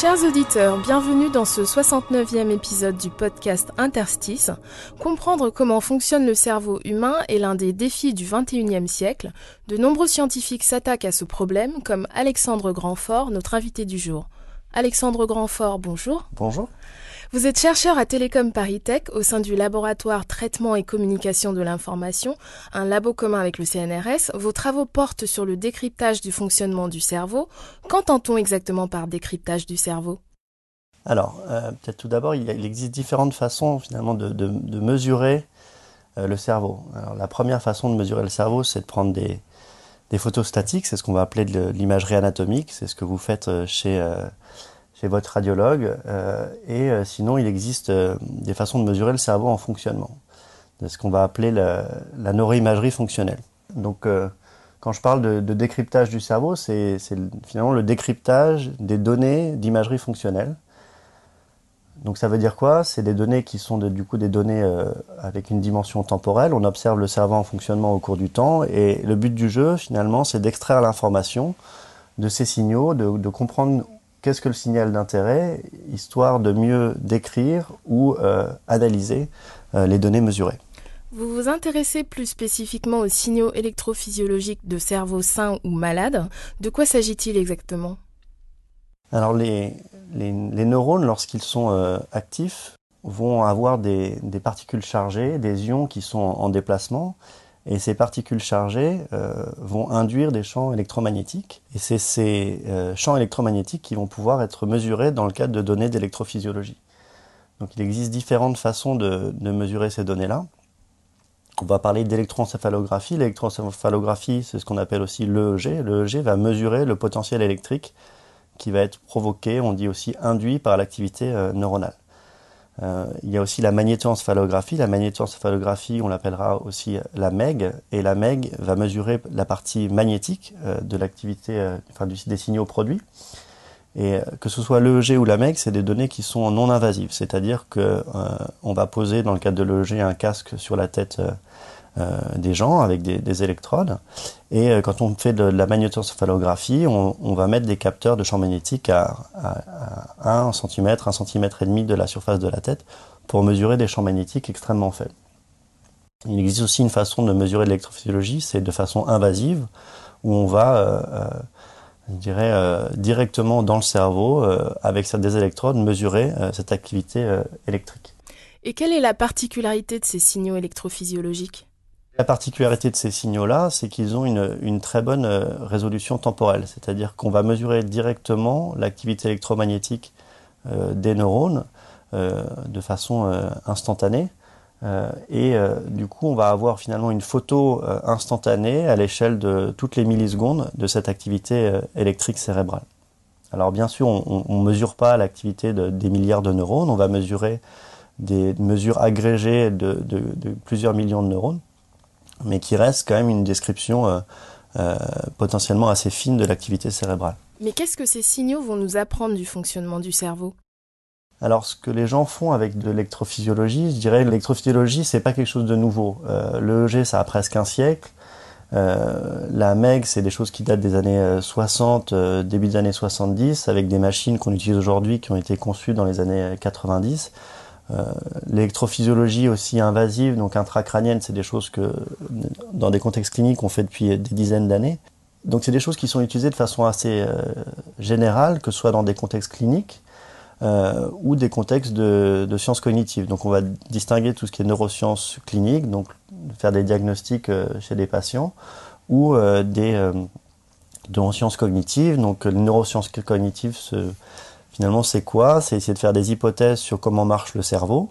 Chers auditeurs, bienvenue dans ce 69e épisode du podcast Interstice. Comprendre comment fonctionne le cerveau humain est l'un des défis du 21e siècle. De nombreux scientifiques s'attaquent à ce problème, comme Alexandre Grandfort, notre invité du jour. Alexandre Grandfort, bonjour. Bonjour. Vous êtes chercheur à Télécom Paris Tech au sein du laboratoire Traitement et Communication de l'information, un labo commun avec le CNRS. Vos travaux portent sur le décryptage du fonctionnement du cerveau. Qu'entend-on exactement par décryptage du cerveau? Alors, euh, peut-être tout d'abord, il, existe différentes façons finalement de, mesurer euh, le cerveau. La première façon de mesurer le cerveau, c'est de prendre des, photos statiques, c'est ce qu'on va appeler de l'imagerie anatomique, c'est ce que vous faites euh, chez, chez votre radiologue. euh, et euh, sinon, il existe euh, des façons de mesurer le cerveau en fonctionnement, de ce qu'on va appeler la, la neuroimagerie fonctionnelle. Donc, quand je parle de, décryptage du cerveau, c'est c'est le- finalement le décryptage des données d'imagerie fonctionnelle. Donc ça veut dire quoi? C'est des données qui sont du coup des données avec une dimension temporelle. On observe le cerveau en fonctionnement au cours du temps et le but du jeu finalement c'est d'extraire l'information de ces signaux, de, de comprendre qu'est-ce que le signal d'intérêt, histoire de mieux décrire ou euh, analyser euh, les données mesurées? Vous vous intéressez plus spécifiquement aux signaux électrophysiologiques de cerveau sain ou malade? De quoi s'agit-il exactement? Alors les, les, les neurones, lorsqu'ils sont euh, actifs, vont avoir des, des particules chargées, des ions qui sont en, en déplacement, et ces particules chargées euh, vont induire des champs électromagnétiques, et c'est ces euh, champs électromagnétiques qui vont pouvoir être mesurés dans le cadre de données d'électrophysiologie. Donc il existe différentes façons de, mesurer ces données-là. On va parler d'électroencéphalographie. L'électroencéphalographie, c'est ce qu'on appelle aussi l'EEG. L'EEG va mesurer le potentiel électrique qui va être provoqué, on dit aussi induit par l'activité euh, neuronale. Euh, il y a aussi la magnétoencéphalographie. La magnétoencéphalographie, on l'appellera aussi la MEG, et la MEG va mesurer la partie magnétique euh, de l'activité, euh, enfin des signaux produits. Et que ce soit l'EEG ou la MEG, c'est des données qui sont non invasives, c'est-à-dire que on va poser dans le cadre de l'EEG un casque sur la tête des gens avec des, des électrodes. Et euh, quand on fait de, la magnétoencéphalographie, on, va mettre des capteurs de champ magnétique à, à, à 1 cm, 1 cm et demi de la surface de la tête pour mesurer des champs magnétiques extrêmement faibles. Il existe aussi une façon de mesurer l'électrophysiologie, c'est de façon invasive, où on va, euh, euh, je dirais, euh, directement dans le cerveau, euh, avec des électrodes, mesurer euh, cette activité euh, électrique. Et quelle est la particularité de ces signaux électrophysiologiques? La particularité de ces signaux-là, c'est qu'ils ont une, très bonne euh, résolution temporelle, c'est-à-dire qu'on va mesurer directement l'activité électromagnétique euh, des neurones euh, de façon instantanée. Et du coup, on va avoir finalement une photo instantanée à l'échelle de toutes les millisecondes de cette activité électrique cérébrale. Alors bien sûr, on ne mesure pas l'activité de, des milliards de neurones, on va mesurer des mesures agrégées de plusieurs millions de neurones mais qui reste quand même une description euh, euh, potentiellement assez fine de l'activité cérébrale. Mais qu'est-ce que ces signaux vont nous apprendre du fonctionnement du cerveau? Alors, ce que les gens font avec de l'électrophysiologie, je dirais, l'électrophysiologie, c'est pas quelque chose de nouveau. Euh, L'EEG, ça a presque un siècle. Euh, la MEG, c'est des choses qui datent des années 60, euh, début des années 70, avec des machines qu'on utilise aujourd'hui, qui ont été conçues dans les années 90. Euh, L'électrophysiologie aussi invasive, donc intracrânienne, c'est des choses que dans des contextes cliniques on fait depuis des dizaines d'années. Donc c'est des choses qui sont utilisées de façon assez euh, générale, que ce soit dans des contextes cliniques euh, ou des contextes de, sciences cognitives. Donc on va distinguer tout ce qui est neurosciences cliniques, donc faire des diagnostics chez des patients, ou des neurosciences cognitives. Donc les neurosciences cognitives se Finalement, c'est quoi? C'est essayer de faire des hypothèses sur comment marche le cerveau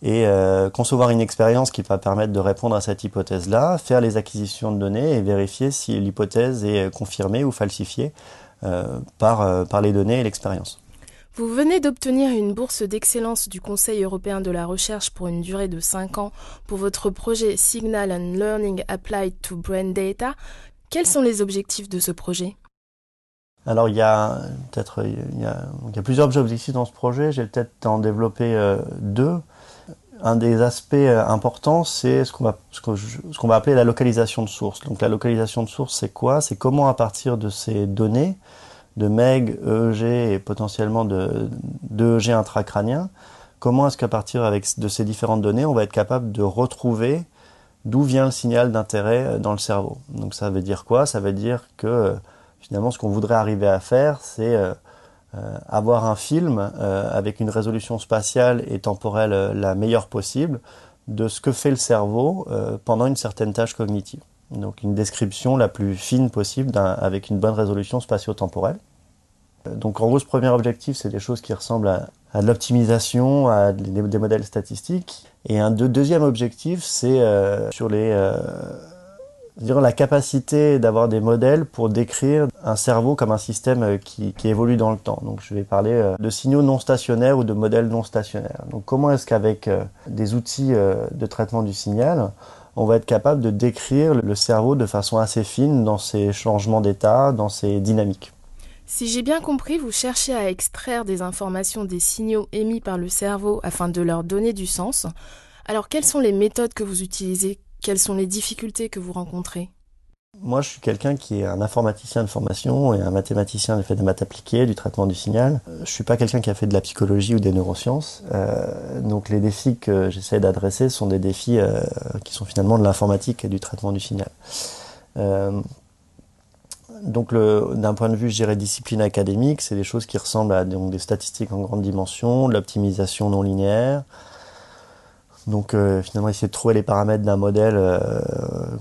et euh, concevoir une expérience qui va permettre de répondre à cette hypothèse-là, faire les acquisitions de données et vérifier si l'hypothèse est confirmée ou falsifiée euh, par, euh, par les données et l'expérience. Vous venez d'obtenir une bourse d'excellence du Conseil européen de la recherche pour une durée de 5 ans pour votre projet Signal and Learning Applied to Brain Data. Quels sont les objectifs de ce projet? Alors il y a peut-être il y a, plusieurs objectifs dans ce projet. J'ai peut-être en développé euh, deux. Un des aspects euh, importants, c'est ce qu'on va ce qu'on va appeler la localisation de source. Donc la localisation de source, c'est quoi? C'est comment à partir de ces données de MEG, EEG et potentiellement de d'EEG intracrânien, comment est-ce qu'à partir avec, de ces différentes données, on va être capable de retrouver d'où vient le signal d'intérêt euh, dans le cerveau? Donc ça veut dire quoi? Ça veut dire que finalement ce qu'on voudrait arriver à faire, c'est euh, avoir un film avec une résolution spatiale et temporelle la meilleure possible de ce que fait le cerveau pendant une certaine tâche cognitive. Donc une description la plus fine possible avec une bonne résolution spatio-temporelle. Donc en gros, ce premier objectif, c'est des choses qui ressemblent à, de l'optimisation, à des, modèles statistiques. Et un de, deuxième objectif, c'est euh, sur les, euh, dire la capacité d'avoir des modèles pour décrire un cerveau comme un système euh, qui, qui, évolue dans le temps. Donc je vais parler euh, de signaux non stationnaires ou de modèles non stationnaires. Donc comment est-ce qu'avec euh, des outils de traitement du signal, on va être capable de décrire le cerveau de façon assez fine dans ses changements d'état, dans ses dynamiques? Si j'ai bien compris, vous cherchez à extraire des informations des signaux émis par le cerveau afin de leur donner du sens. Alors quelles sont les méthodes que vous utilisez Quelles sont les difficultés que vous rencontrez? Moi, je suis quelqu'un qui est un informaticien de formation et un mathématicien de fait de maths appliquées, du traitement du signal. Je suis pas quelqu'un qui a fait de la psychologie ou des neurosciences. Euh, donc, les défis que j'essaie d'adresser sont des défis euh, qui sont finalement de l'informatique et du traitement du signal. Euh, donc d'un point de vue, je dirais, discipline académique, c'est des choses qui ressemblent à donc, des statistiques en grande dimension, de l'optimisation non linéaire. Donc euh, finalement, essayer de trouver les paramètres d'un modèle euh,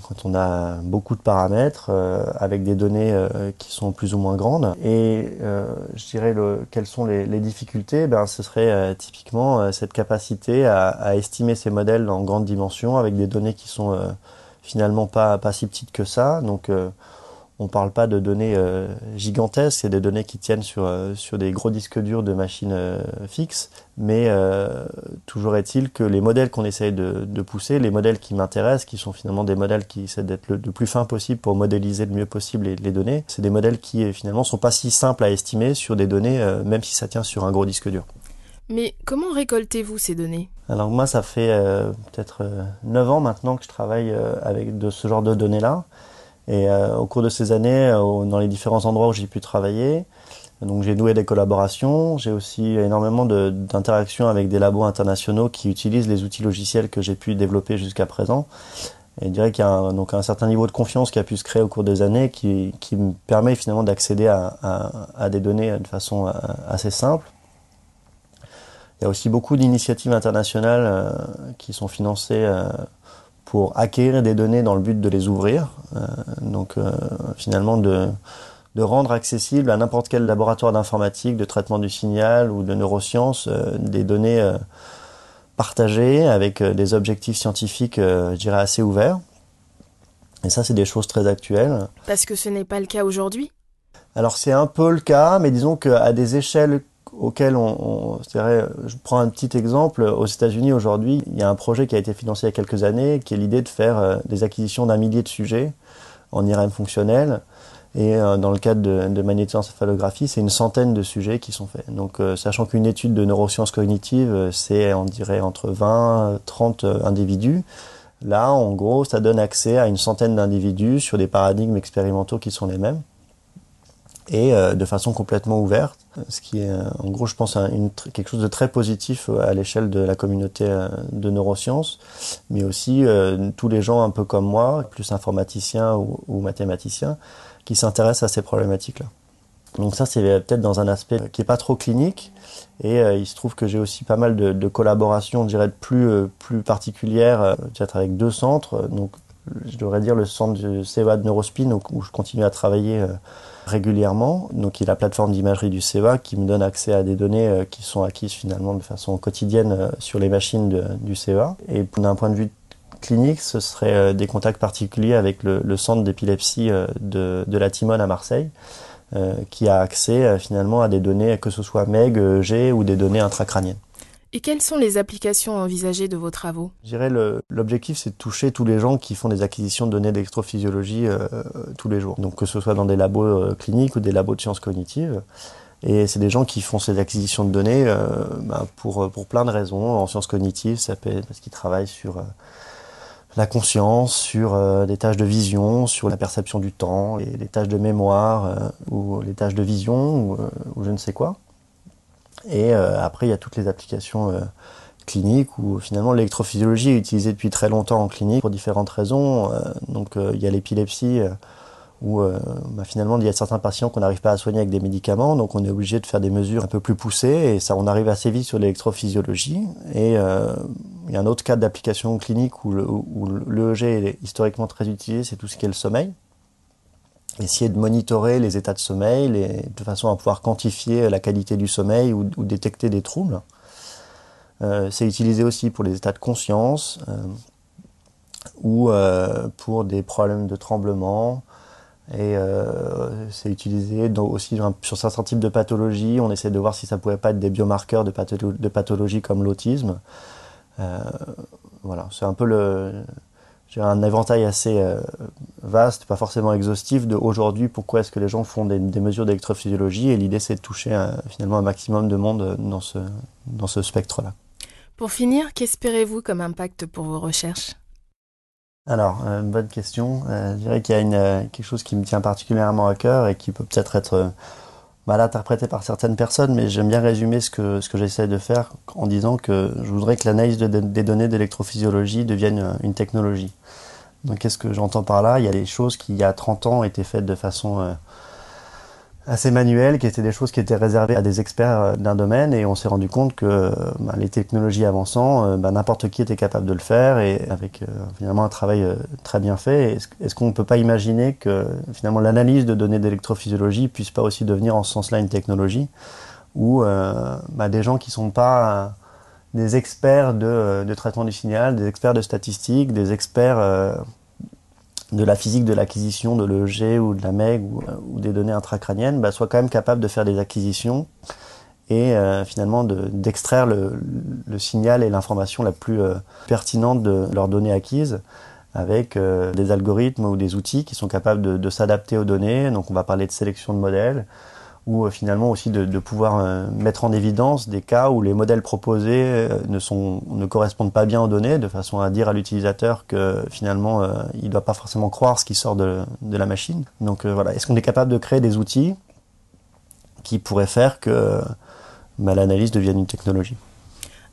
quand on a beaucoup de paramètres euh, avec des données euh, qui sont plus ou moins grandes. Et euh, je dirais le, quelles sont les, les difficultés? Ben, Ce serait euh, typiquement cette capacité à, à, estimer ces modèles en grande dimension avec des données qui sont finalement pas, pas si petites que ça. Donc on parle pas de données euh, gigantesques, c'est des données qui tiennent sur, euh, sur des gros disques durs de machines euh, fixes, mais toujours est-il que les modèles qu'on essaye de, de, pousser, les modèles qui m'intéressent, qui sont finalement des modèles qui essaient d'être le, le, plus fin possible pour modéliser le mieux possible les, les données, c'est des modèles qui finalement sont pas si simples à estimer sur des données, même si ça tient sur un gros disque dur. Mais comment récoltez-vous ces données? Alors moi, ça fait peut-être 9 ans maintenant que je travaille avec de ce genre de données-là. Et euh, au cours de ces années, euh, dans les différents endroits où j'ai pu travailler, donc j'ai noué des collaborations, j'ai aussi énormément d'interactions avec des labos internationaux qui utilisent les outils logiciels que j'ai pu développer jusqu'à présent. Et je dirais qu'il y a un, donc un certain niveau de confiance qui a pu se créer au cours des années qui, me permet finalement d'accéder à, à, des données de façon euh, assez simple. Il y a aussi beaucoup d'initiatives internationales qui sont financées pour acquérir des données dans le but de les ouvrir. Euh, donc euh, finalement de, de rendre accessible à n'importe quel laboratoire d'informatique, de traitement du signal ou de neurosciences euh, des données partagées avec des objectifs scientifiques, je dirais, assez ouverts. Et ça, c'est des choses très actuelles. Parce que ce n'est pas le cas aujourd'hui? Alors c'est un peu le cas, mais disons qu'à des échelles auquel on, je prends un petit exemple, aux États-Unis aujourd'hui, il y a un projet qui a été financé il y a quelques années, qui est l'idée de faire euh, des acquisitions d'un millier de sujets en IRM fonctionnel. Et euh, dans le cadre de, de magnétoencéphalographie, c'est une centaine de sujets qui sont faits. Donc, euh, sachant qu'une étude de neurosciences cognitives, c'est, on dirait, entre 20 30 euh, individus. Là, en gros, ça donne accès à une centaine d'individus sur des paradigmes expérimentaux qui sont les mêmes et euh, de façon complètement ouverte, ce qui est euh, en gros je pense quelque chose de très positif euh, à l'échelle de la communauté de neurosciences, mais aussi tous les gens un peu comme moi, plus informaticiens ou, mathématiciens, qui s'intéressent à ces problématiques-là. Donc ça c'est peut-être dans un aspect qui est pas trop clinique et il se trouve que j'ai aussi pas mal de, de collaborations, je dirais plus plus particulières, peut-être avec deux centres. Donc je devrais dire le centre du CEA de Neurospin où, je continue à travailler régulièrement, donc qui est la plateforme d'imagerie du CEA qui me donne accès à des données euh, qui sont acquises finalement de façon quotidienne euh, sur les machines du CEA. Et d'un point de vue clinique, ce serait euh, des contacts particuliers avec le, centre d'épilepsie de, la Timone à Marseille, qui a accès finalement à des données, que ce soit MEG, G ou des données intracrâniennes. Et quelles sont les applications envisagées de vos travaux? Je dirais l'objectif c'est de toucher tous les gens qui font des acquisitions de données d'électrophysiologie euh, tous les jours. Donc que ce soit dans des labos euh, cliniques ou des labos de sciences cognitives. Et c'est des gens qui font ces acquisitions de données euh, bah, pour, pour plein de raisons. En sciences cognitives, ça peut être parce qu'ils travaillent sur la conscience, sur des tâches de vision, sur la perception du temps, des tâches de mémoire ou les tâches de vision ou je ne sais quoi. Et euh, après, il y a toutes les applications euh, cliniques où finalement l'électrophysiologie est utilisée depuis très longtemps en clinique pour différentes raisons. Euh, donc euh, il y a l'épilepsie euh, où bah, finalement il y a certains patients qu'on n'arrive pas à soigner avec des médicaments, donc on est obligé de faire des mesures un peu plus poussées et ça on arrive assez vite sur l'électrophysiologie. Et il y a un autre cas d'application clinique où le- où l'EEG est historiquement très utilisé, c'est tout ce qui est le sommeil essayer de monitorer les états de sommeil de façon à pouvoir quantifier la qualité du sommeil ou, détecter des troubles. Euh, c'est utilisé aussi pour les états de conscience euh, ou euh, pour des problèmes de tremblement. Et c'est utilisé aussi sur certains types de pathologies. On essaie de voir si ça pouvait pas être des biomarqueurs de, patholo- de pathologies comme l'autisme. Voilà, c'est un peu le, j'ai un éventail assez euh, vaste, pas forcément exhaustif, de aujourd'hui pourquoi est-ce que les gens font des, des mesures d'électrophysiologie et l'idée c'est de toucher euh, finalement un maximum de monde euh, dans ce, dans ce spectre-là. Pour finir, qu'espérez-vous comme impact pour vos recherches? Alors, euh, bonne question. Euh, je dirais qu'il y a une, euh, quelque chose qui me tient particulièrement à cœur et qui peut peut-être être mal interprété par certaines personnes, mais j'aime bien résumer ce que, j'essaie de faire en disant que je voudrais que l'analyse de- de- des données d'électrophysiologie devienne euh, une technologie. Donc qu'est-ce que j'entends par là? Il y a des choses qui, il y a 30 ans, étaient faites de façon euh, assez manuelle, qui étaient des choses qui étaient réservées à des experts euh, d'un domaine, et on s'est rendu compte que euh, bah, les technologies avançant, euh, bah, n'importe qui était capable de le faire, et avec finalement un travail très bien fait. Est-ce qu'on ne peut pas imaginer que finalement l'analyse de données d'électrophysiologie puisse pas aussi devenir en ce sens-là une technologie, où bah, des gens qui sont pas des experts de, de traitement du signal, des experts de statistiques, des experts de la physique de l'acquisition de l'EEG ou de la MEG ou, euh, ou des données intracrâniennes, bah, soient quand même capables de faire des acquisitions et euh, finalement de- d'extraire le, le signal et l'information la plus euh, pertinente de leurs données acquises avec euh, des algorithmes ou des outils qui sont capables de, de s'adapter aux données. Donc on va parler de sélection de modèles ou euh, finalement aussi de, pouvoir euh, mettre en évidence des cas où les modèles proposés euh, ne, sont, ne correspondent pas bien aux données, de façon à dire à l'utilisateur que finalement il ne doit pas forcément croire ce qui sort de, de la machine. Donc voilà, est-ce qu'on est capable de créer des outils qui pourraient faire que bah, l'analyse devienne une technologie?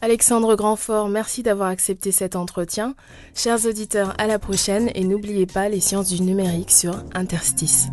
Alexandre Grandfort, merci d'avoir accepté cet entretien. Chers auditeurs, à la prochaine et n'oubliez pas les sciences du numérique sur Interstice.